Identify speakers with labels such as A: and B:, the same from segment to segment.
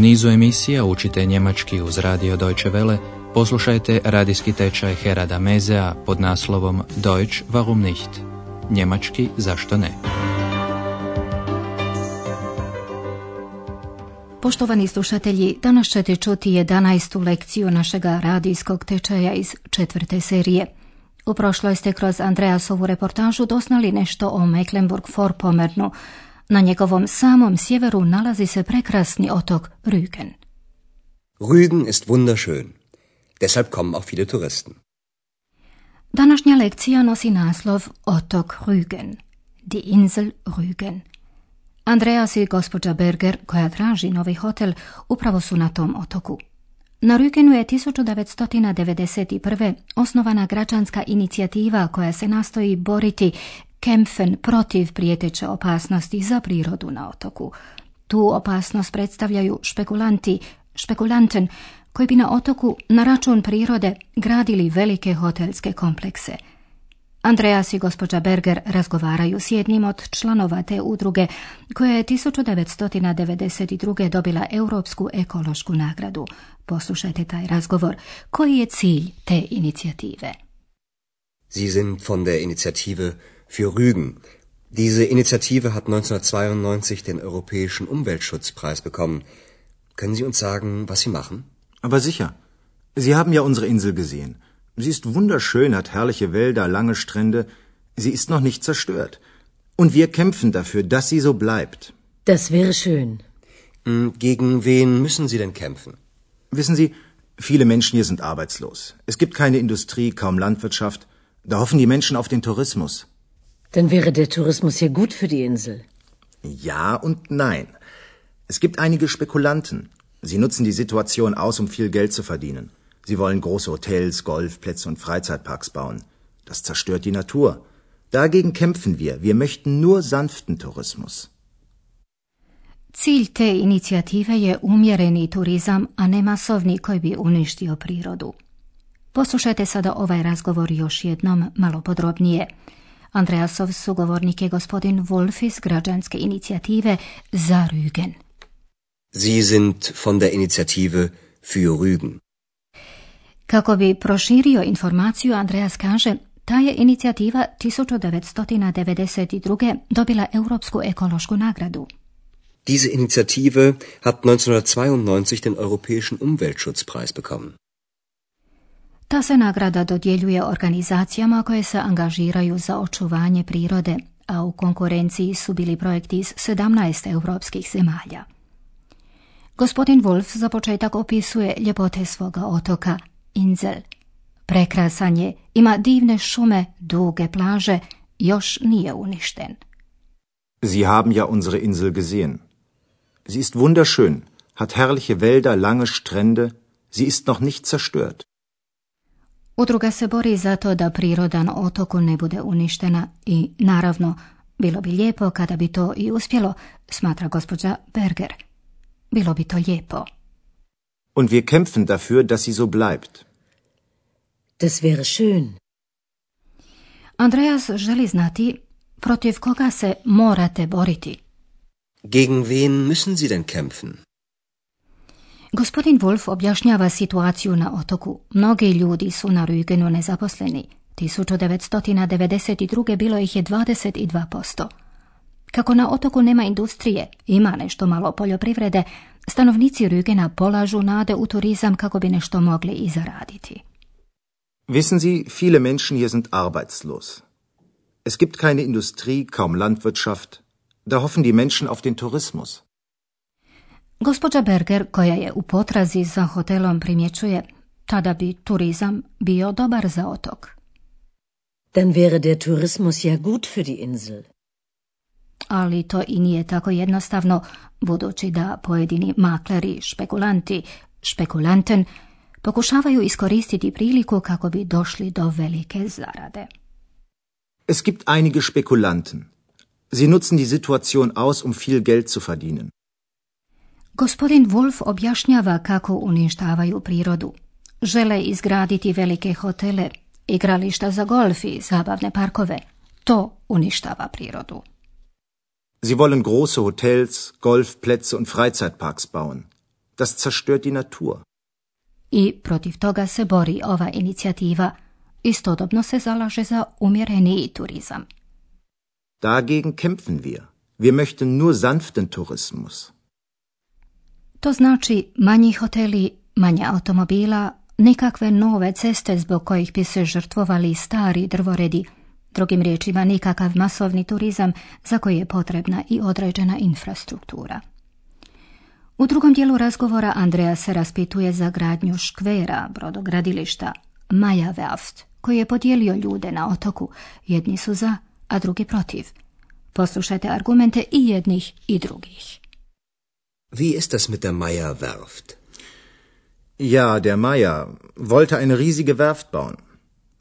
A: nizu emisija učite njemački uz radio Deutsche Welle, poslušajte radijski tečaj Herada Mezea pod naslovom Deutsch warum nicht? Njemački zašto ne?
B: Poštovani slušatelji, danas ćete čuti 11. lekciju našega radijskog tečaja iz četvrte serije. U prošloj ste kroz Andreasovu reportažu doznali nešto o Mecklenburg-Vorpommernu, na njegovom samom sjeveru nalazi se prekrasni otok Rügen.
C: Rügen ist wunderschön. Deshalb kommen auch viele Touristen.
B: Današnja lekcija nosi naslov Otok Rügen, die Insel Rügen. Andreas i gospođa Berger, koja traži novi hotel, upravo su na tom otoku. Na Rügenu je 1991. osnovana građanska inicijativa koja se nastoji boriti Kempfen protiv prijeteće opasnosti za prirodu na otoku. Tu opasnost predstavljaju špekulanti, špekulanten, koji bi na otoku na račun prirode gradili velike hotelske komplekse. Andreas i gospođa Berger razgovaraju s jednim od članova te udruge koja je 1992. dobila Europsku ekološku nagradu. Poslušajte taj razgovor. Koji je cilj te inicijative?
C: Sie sind von der Initiative für Rügen. Diese Initiative hat 1992 den Europäischen Umweltschutzpreis bekommen. Können Sie uns sagen, was Sie machen?
D: Aber sicher. Sie haben ja unsere Insel gesehen. Sie ist wunderschön, hat herrliche Wälder, lange Strände. Sie ist noch nicht zerstört. Und wir kämpfen dafür, dass sie so bleibt.
E: Das wäre schön.
C: Hm, gegen wen müssen Sie denn kämpfen?
D: Wissen Sie, viele Menschen hier sind arbeitslos. Es gibt keine Industrie, kaum Landwirtschaft. Da hoffen die Menschen auf den Tourismus.
E: Dann wäre der Tourismus hier gut für die Insel.
D: Ja und nein. Es gibt einige Spekulanten. Sie nutzen die Situation aus, um viel Geld zu verdienen. Sie wollen große Hotels, Golfplätze und Freizeitparks bauen. Das zerstört die Natur. Dagegen kämpfen wir. Wir möchten nur sanften Tourismus.
B: Cilj te inicijative je umjereni turizam, a ne masovni koji bi uništio prirodu. Poslušajte sada ovaj razgovor još jednom, malo podrobnije. Andreasov sugovornik je gospodin Wolf iz građanske inicijative za Rügen.
C: Sie sind von der Initiative für Rügen.
B: Kako bi proširio informaciju, Andreas kaže, ta je inicijativa 1992. dobila Europsku ekološku nagradu.
C: Diese Initiative hat 1992 den Europäischen Umweltschutzpreis bekommen.
B: Ta se nagrada dodjeljuje organizacijama koje se angažiraju za očuvanje prirode, a u konkurenciji su bili projekti iz 17 europskih zemalja. Gospodin Wolf za početak opisuje ljepote svoga otoka, Inzel. Prekrasan je, ima divne šume, duge plaže, još nije uništen.
D: Sie haben ja unsere Insel gesehen. Sie ist wunderschön, hat herrliche Wälder, lange Strände, sie ist noch nicht zerstört.
B: Udruga se bori za to da priroda na otoku ne bude uništena i, naravno, bilo bi lijepo kada bi to i uspjelo, smatra gospođa Berger. Bilo bi to lijepo.
D: Und wir kämpfen dafür, dass sie so bleibt.
E: Das wäre schön.
B: Andreas želi znati protiv koga se morate boriti.
C: Gegen wen müssen Sie denn kämpfen?
B: Gospodin Wolf objašnjava situaciju na otoku. Mnogi ljudi su na Rügenu nezaposleni. 1992. bilo ih je 22%. Kako na otoku nema industrije, ima nešto malo poljoprivrede, stanovnici Rügena polažu nade u turizam kako bi nešto mogli i zaraditi.
D: Wissen Sie, viele Menschen hier sind arbeitslos. Es gibt keine Industrie, kaum Landwirtschaft. Da hoffen die Menschen auf den Tourismus.
B: Gospođa Berger, koja je u potrazi za hotelom, primjećuje tada bi turizam bio dobar za otok.
E: Dann wäre der Tourismus ja gut für die Insel.
B: Ali to i nije tako jednostavno, budući da pojedini makleri, špekulanti, špekulanten, pokušavaju iskoristiti priliku kako bi došli do velike zarade.
D: Es gibt einige Spekulanten. Sie nutzen die Situation aus, um viel Geld zu verdienen.
B: Gospodin Wolf objašnjava kako uništavaju prirodu. Žele izgraditi velike hotele, igrališta za golf i zabavne parkove. To uništava prirodu.
D: Sie wollen große Hotels, Golfplätze und Freizeitparks bauen. Das zerstört die Natur.
B: I protiv toga se bori ova inicijativa. Istodobno se zalaže za umjereniji turizam.
D: Dagegen kämpfen wir. Wir möchten nur sanften Tourismus.
B: To znači manji hoteli, manje automobila, nikakve nove ceste zbog kojih bi se žrtvovali stari drvoredi, drugim riječima nikakav masovni turizam za koji je potrebna i određena infrastruktura. U drugom dijelu razgovora Andreja se raspituje za gradnju škvera, brodogradilišta, Maja Werft, koji je podijelio ljude na otoku, jedni su za, a drugi protiv. Poslušajte argumente i jednih i drugih.
C: Wie ist das mit der Meyer Werft?
D: Ja, der Meier wollte eine riesige Werft bauen.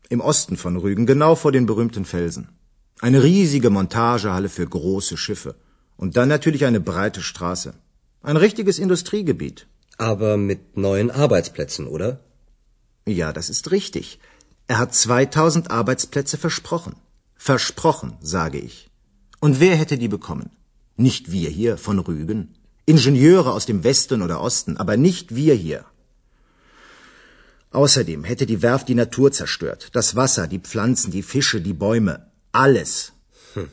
D: Im Osten von Rügen, genau vor den berühmten Felsen. Eine riesige Montagehalle für große Schiffe. Und dann natürlich eine breite Straße. Ein richtiges Industriegebiet.
C: Aber mit neuen Arbeitsplätzen, oder?
D: Ja, das ist richtig. Er hat 2000 Arbeitsplätze versprochen. Versprochen, sage ich. Und wer hätte die bekommen? Nicht wir hier von Rügen. Ingenieure aus dem Westen oder Osten, aber nicht wir hier. Außerdem hätte die Werft die Natur zerstört. Das Wasser, die Pflanzen, die Fische, die Bäume. Alles. Hm.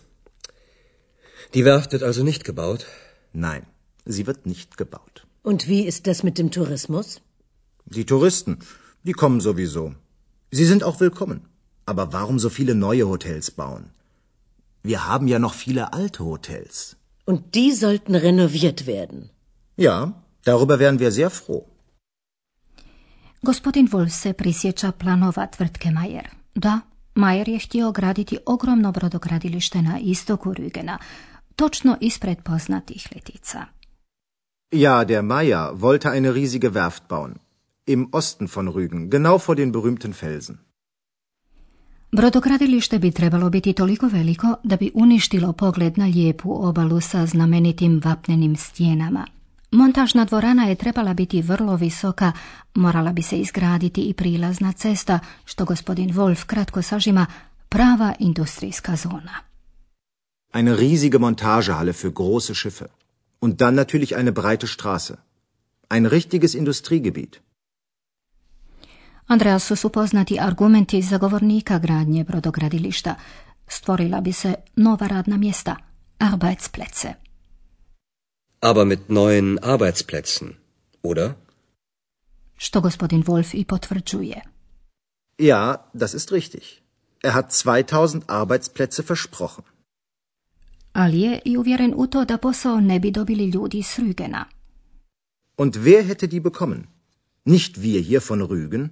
C: Die Werft wird also nicht gebaut?
D: Nein, sie wird nicht gebaut.
E: Und wie ist das mit dem Tourismus?
D: Die Touristen, die kommen sowieso. Sie sind auch willkommen. Aber warum so viele neue Hotels bauen? Wir haben ja noch viele alte Hotels.
E: Und die sollten renoviert werden.
D: Ja, darüber wären wir sehr froh.
B: Gospodin Wolf se prisjeća planova tvrtke Majer. Da, Majer je htio graditi ogromno brodogradilište na istoku Rügena, točno ispred poznatih letica.
D: Ja, der Mayer wollte eine riesige Werft bauen. Im Osten von Rügen, genau vor den berühmten Felsen.
B: Brodogradilište bi trebalo biti toliko veliko da bi uništilo pogled na lijepu obalu sa znamenitim vapnenim stijenama. Montažna dvorana je trebala biti vrlo visoka, morala bi se izgraditi i prilazna cesta, što gospodin Wolf kratko sažima prava industrijska zona.
D: Eine riesige Montagehalle für große Schiffe. Und dann natürlich eine breite Straße. Ein richtiges Industriegebiet.
B: Andreasu su poznati argumenti zagovornika gradnje brodogradilišta. Stvorila bi se nova radna mjesta, Arbeitsplätze.
C: Aber mit neuen Arbeitsplätzen, oder?
B: Što gospodin Wolf i potvrđuje.
D: Ja, das ist richtig. Er hat 2000 Arbeitsplätze versprochen.
B: Ali je i uvjeren u to da posao ne bi dobili ljudi s Rügena.
D: Und wer hätte die bekommen? Nicht wir hier von Rügen?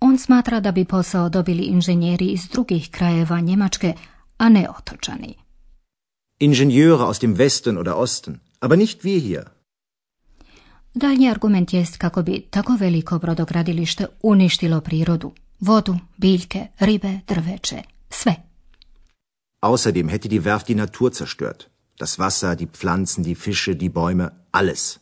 B: On smatra da bi posao dobili inženjeri iz drugih krajeva Njemačke, a ne otočani.
D: Ingenieure aus dem Westen oder Osten, aber nicht wir hier.
B: Daljnji argument jest kako bi tako veliko brodogradilište uništilo prirodu, vodu, biljke, ribe, drveće, sve.
D: Außerdem hätte die Werft die Natur zerstört. Das Wasser, die Pflanzen, die Fische, die Bäume, alles.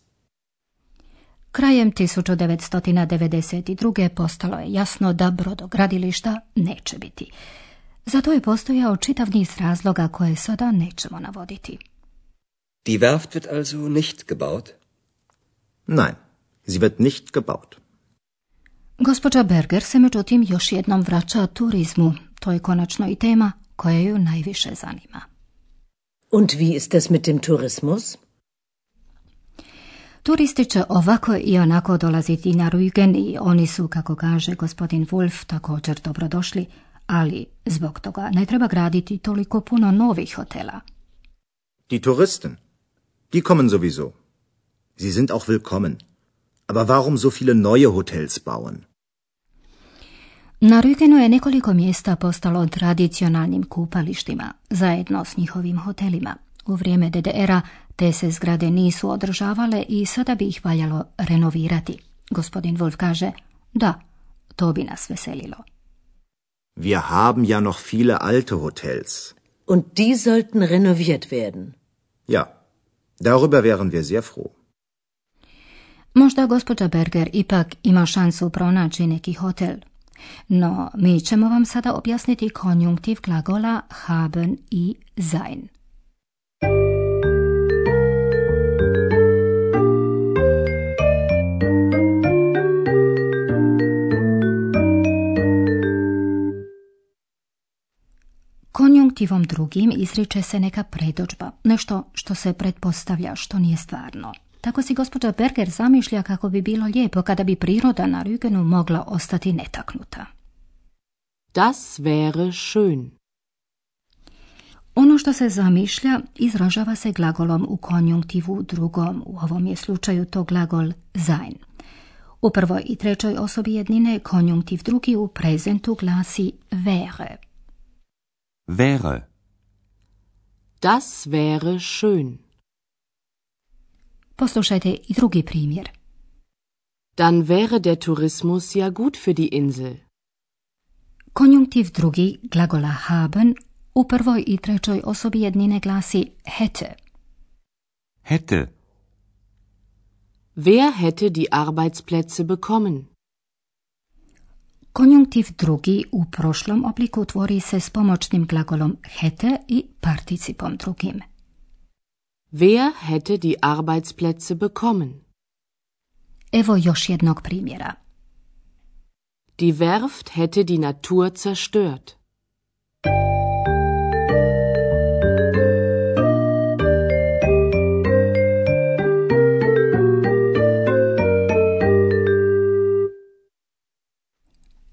B: Krajem 1992. postalo je jasno da brodogradilišta neće biti. Zato je postojao čitav niz razloga koje sada nećemo navoditi.
C: Die Werft wird also nicht gebaut?
D: Nein, sie wird nicht gebaut.
B: Gospođa Berger se međutim još jednom vraća turizmu. To je konačno i tema koja ju najviše zanima.
E: Und wie ist das mit dem Tourismus?
B: Turisti će ovako i onako dolaziti na Rügen i oni su, kako kaže gospodin Wolf, također dobrodošli, ali zbog toga ne treba graditi toliko puno novih hotela.
D: Die Touristen, die kommen sowieso. Sie sind auch willkommen. Aber warum so viele neue Hotels bauen?
B: Na Rügenu je nekoliko mjesta postalo tradicionalnim kupalištima, zajedno s njihovim hotelima. U vrijeme DDR-a te se zgrade nisu održavale i sada bi ih valjalo renovirati. Gospodin Wolf kaže, da, to bi nas veselilo.
D: Wir haben ja noch viele alte Hotels.
E: Und die sollten renoviert werden.
D: Ja, darüber wären wir sehr froh.
B: Možda gospođa Berger ipak ima šansu pronaći neki hotel. No, mi ćemo vam sada objasniti konjunktiv glagola haben i sein. Konjunktivom drugim izriče se neka predođba, nešto što se pretpostavlja što nije stvarno. Tako si gospođa Berger zamišlja kako bi bilo lijepo kada bi priroda na Rügenu mogla ostati netaknuta.
F: Das wäre schön.
B: Ono što se zamišlja izražava se glagolom u konjunktivu drugom, u ovom je slučaju to glagol sein. U prvoj i trećoj osobi jednine konjunktiv drugi u prezentu glasi wäre.
G: Wäre.
F: Das wäre schön.
B: Poslušajte i drugi primjer.
F: Dann wäre der Tourismus ja gut für die Insel.
B: Konjunktiv drugi glagola haben u prvoj i trećoj osobi jednine glasi hätte.
G: Hätte.
F: Wer hätte die Arbeitsplätze bekommen?
B: Konjunktiv drugi u prošlom obliku tvori se s pomoćnim glagolom hätte i participom drugim.
F: Wer hätte die Arbeitsplätze bekommen?
B: Evo još jednog primjera.
F: Die Werft hätte die Natur zerstört.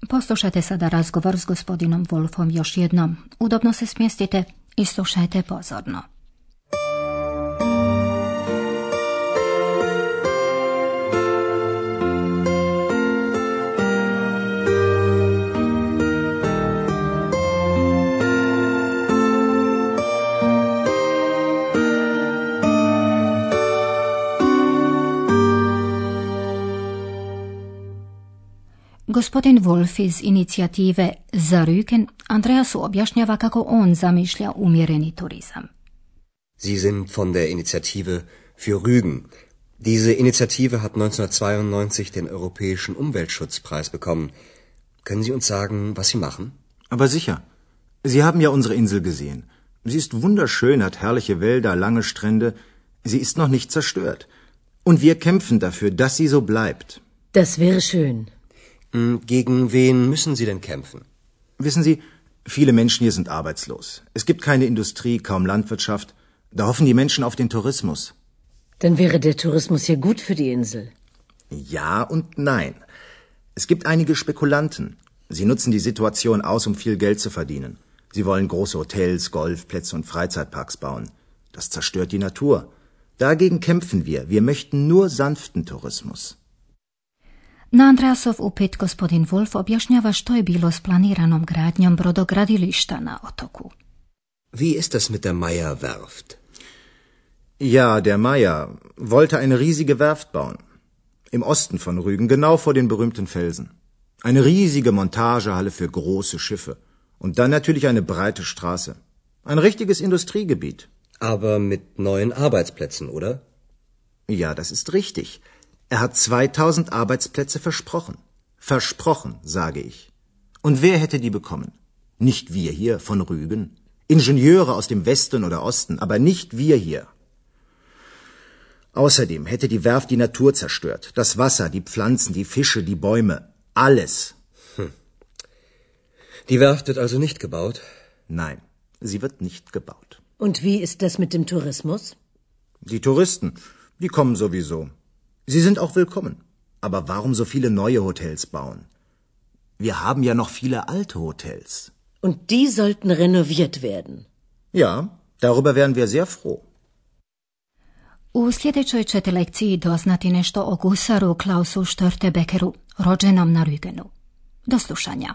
B: Poslušajte sada razgovor s gospodinom Wolfom još jednom. Udobno se smjestite i slušajte pozorno. Gospodin Wolf iz inicijative Za Rüken Andreasu objašnjava kako on zamišlja umjereni turizam.
C: Sie sind von der Initiative für Rügen. Diese Initiative hat 1992 den Europäischen Umweltschutzpreis bekommen. Können Sie uns sagen, was Sie machen?
D: Aber sicher. Sie haben ja unsere Insel gesehen. Sie ist wunderschön, hat herrliche Wälder, lange Strände. Sie ist noch nicht zerstört. Und wir kämpfen dafür, dass sie so bleibt.
E: Das wäre schön.
C: Hm, gegen wen müssen Sie denn kämpfen?
D: Wissen Sie, viele Menschen hier sind arbeitslos. Es gibt keine Industrie, kaum Landwirtschaft. Da hoffen die Menschen auf den Tourismus.
E: Dann wäre der Tourismus ja gut für die Insel.
D: Ja und nein. Es gibt einige Spekulanten. Sie nutzen die Situation aus, um viel Geld zu verdienen. Sie wollen große Hotels, Golfplätze und Freizeitparks bauen. Das zerstört die Natur. Dagegen kämpfen wir. Wir möchten nur sanften Tourismus.
B: Na Andreasov upit gospodin Wolf objašnjava što je bilo s planiranom gradnjom brodogradilišta na otoku.
C: Wie ist das mit der Meyer Werft?
D: Ja, der Meyer wollte eine riesige Werft bauen. Im Osten von Rügen, genau vor den berühmten Felsen. Eine riesige Montagehalle für große Schiffe. Und dann natürlich eine breite Straße. Ein richtiges Industriegebiet.
C: Aber mit neuen Arbeitsplätzen, oder?
D: Ja, das ist richtig. Er hat 2000 Arbeitsplätze versprochen. Versprochen, sage ich. Und wer hätte die bekommen? Nicht wir hier von Rügen. Ingenieure aus dem Westen oder Osten, aber nicht wir hier. Außerdem hätte die Werft die Natur zerstört. Das Wasser, die Pflanzen, die Fische, die Bäume. Alles.
C: Hm. Die Werft wird also nicht gebaut?
D: Nein, sie wird nicht gebaut.
E: Und wie ist das mit dem Tourismus?
D: Die Touristen, die kommen sowieso. Sie sind auch willkommen. Aber warum so viele neue Hotels bauen? Wir haben ja noch viele alte Hotels.
E: Und die sollten renoviert werden.
D: Ja, darüber wären wir sehr froh.
B: U sljedećoj ćete lekciji doznati nešto o gusaru Klausu Störtebekeru, rođenom na Rügenu. Do slušanja.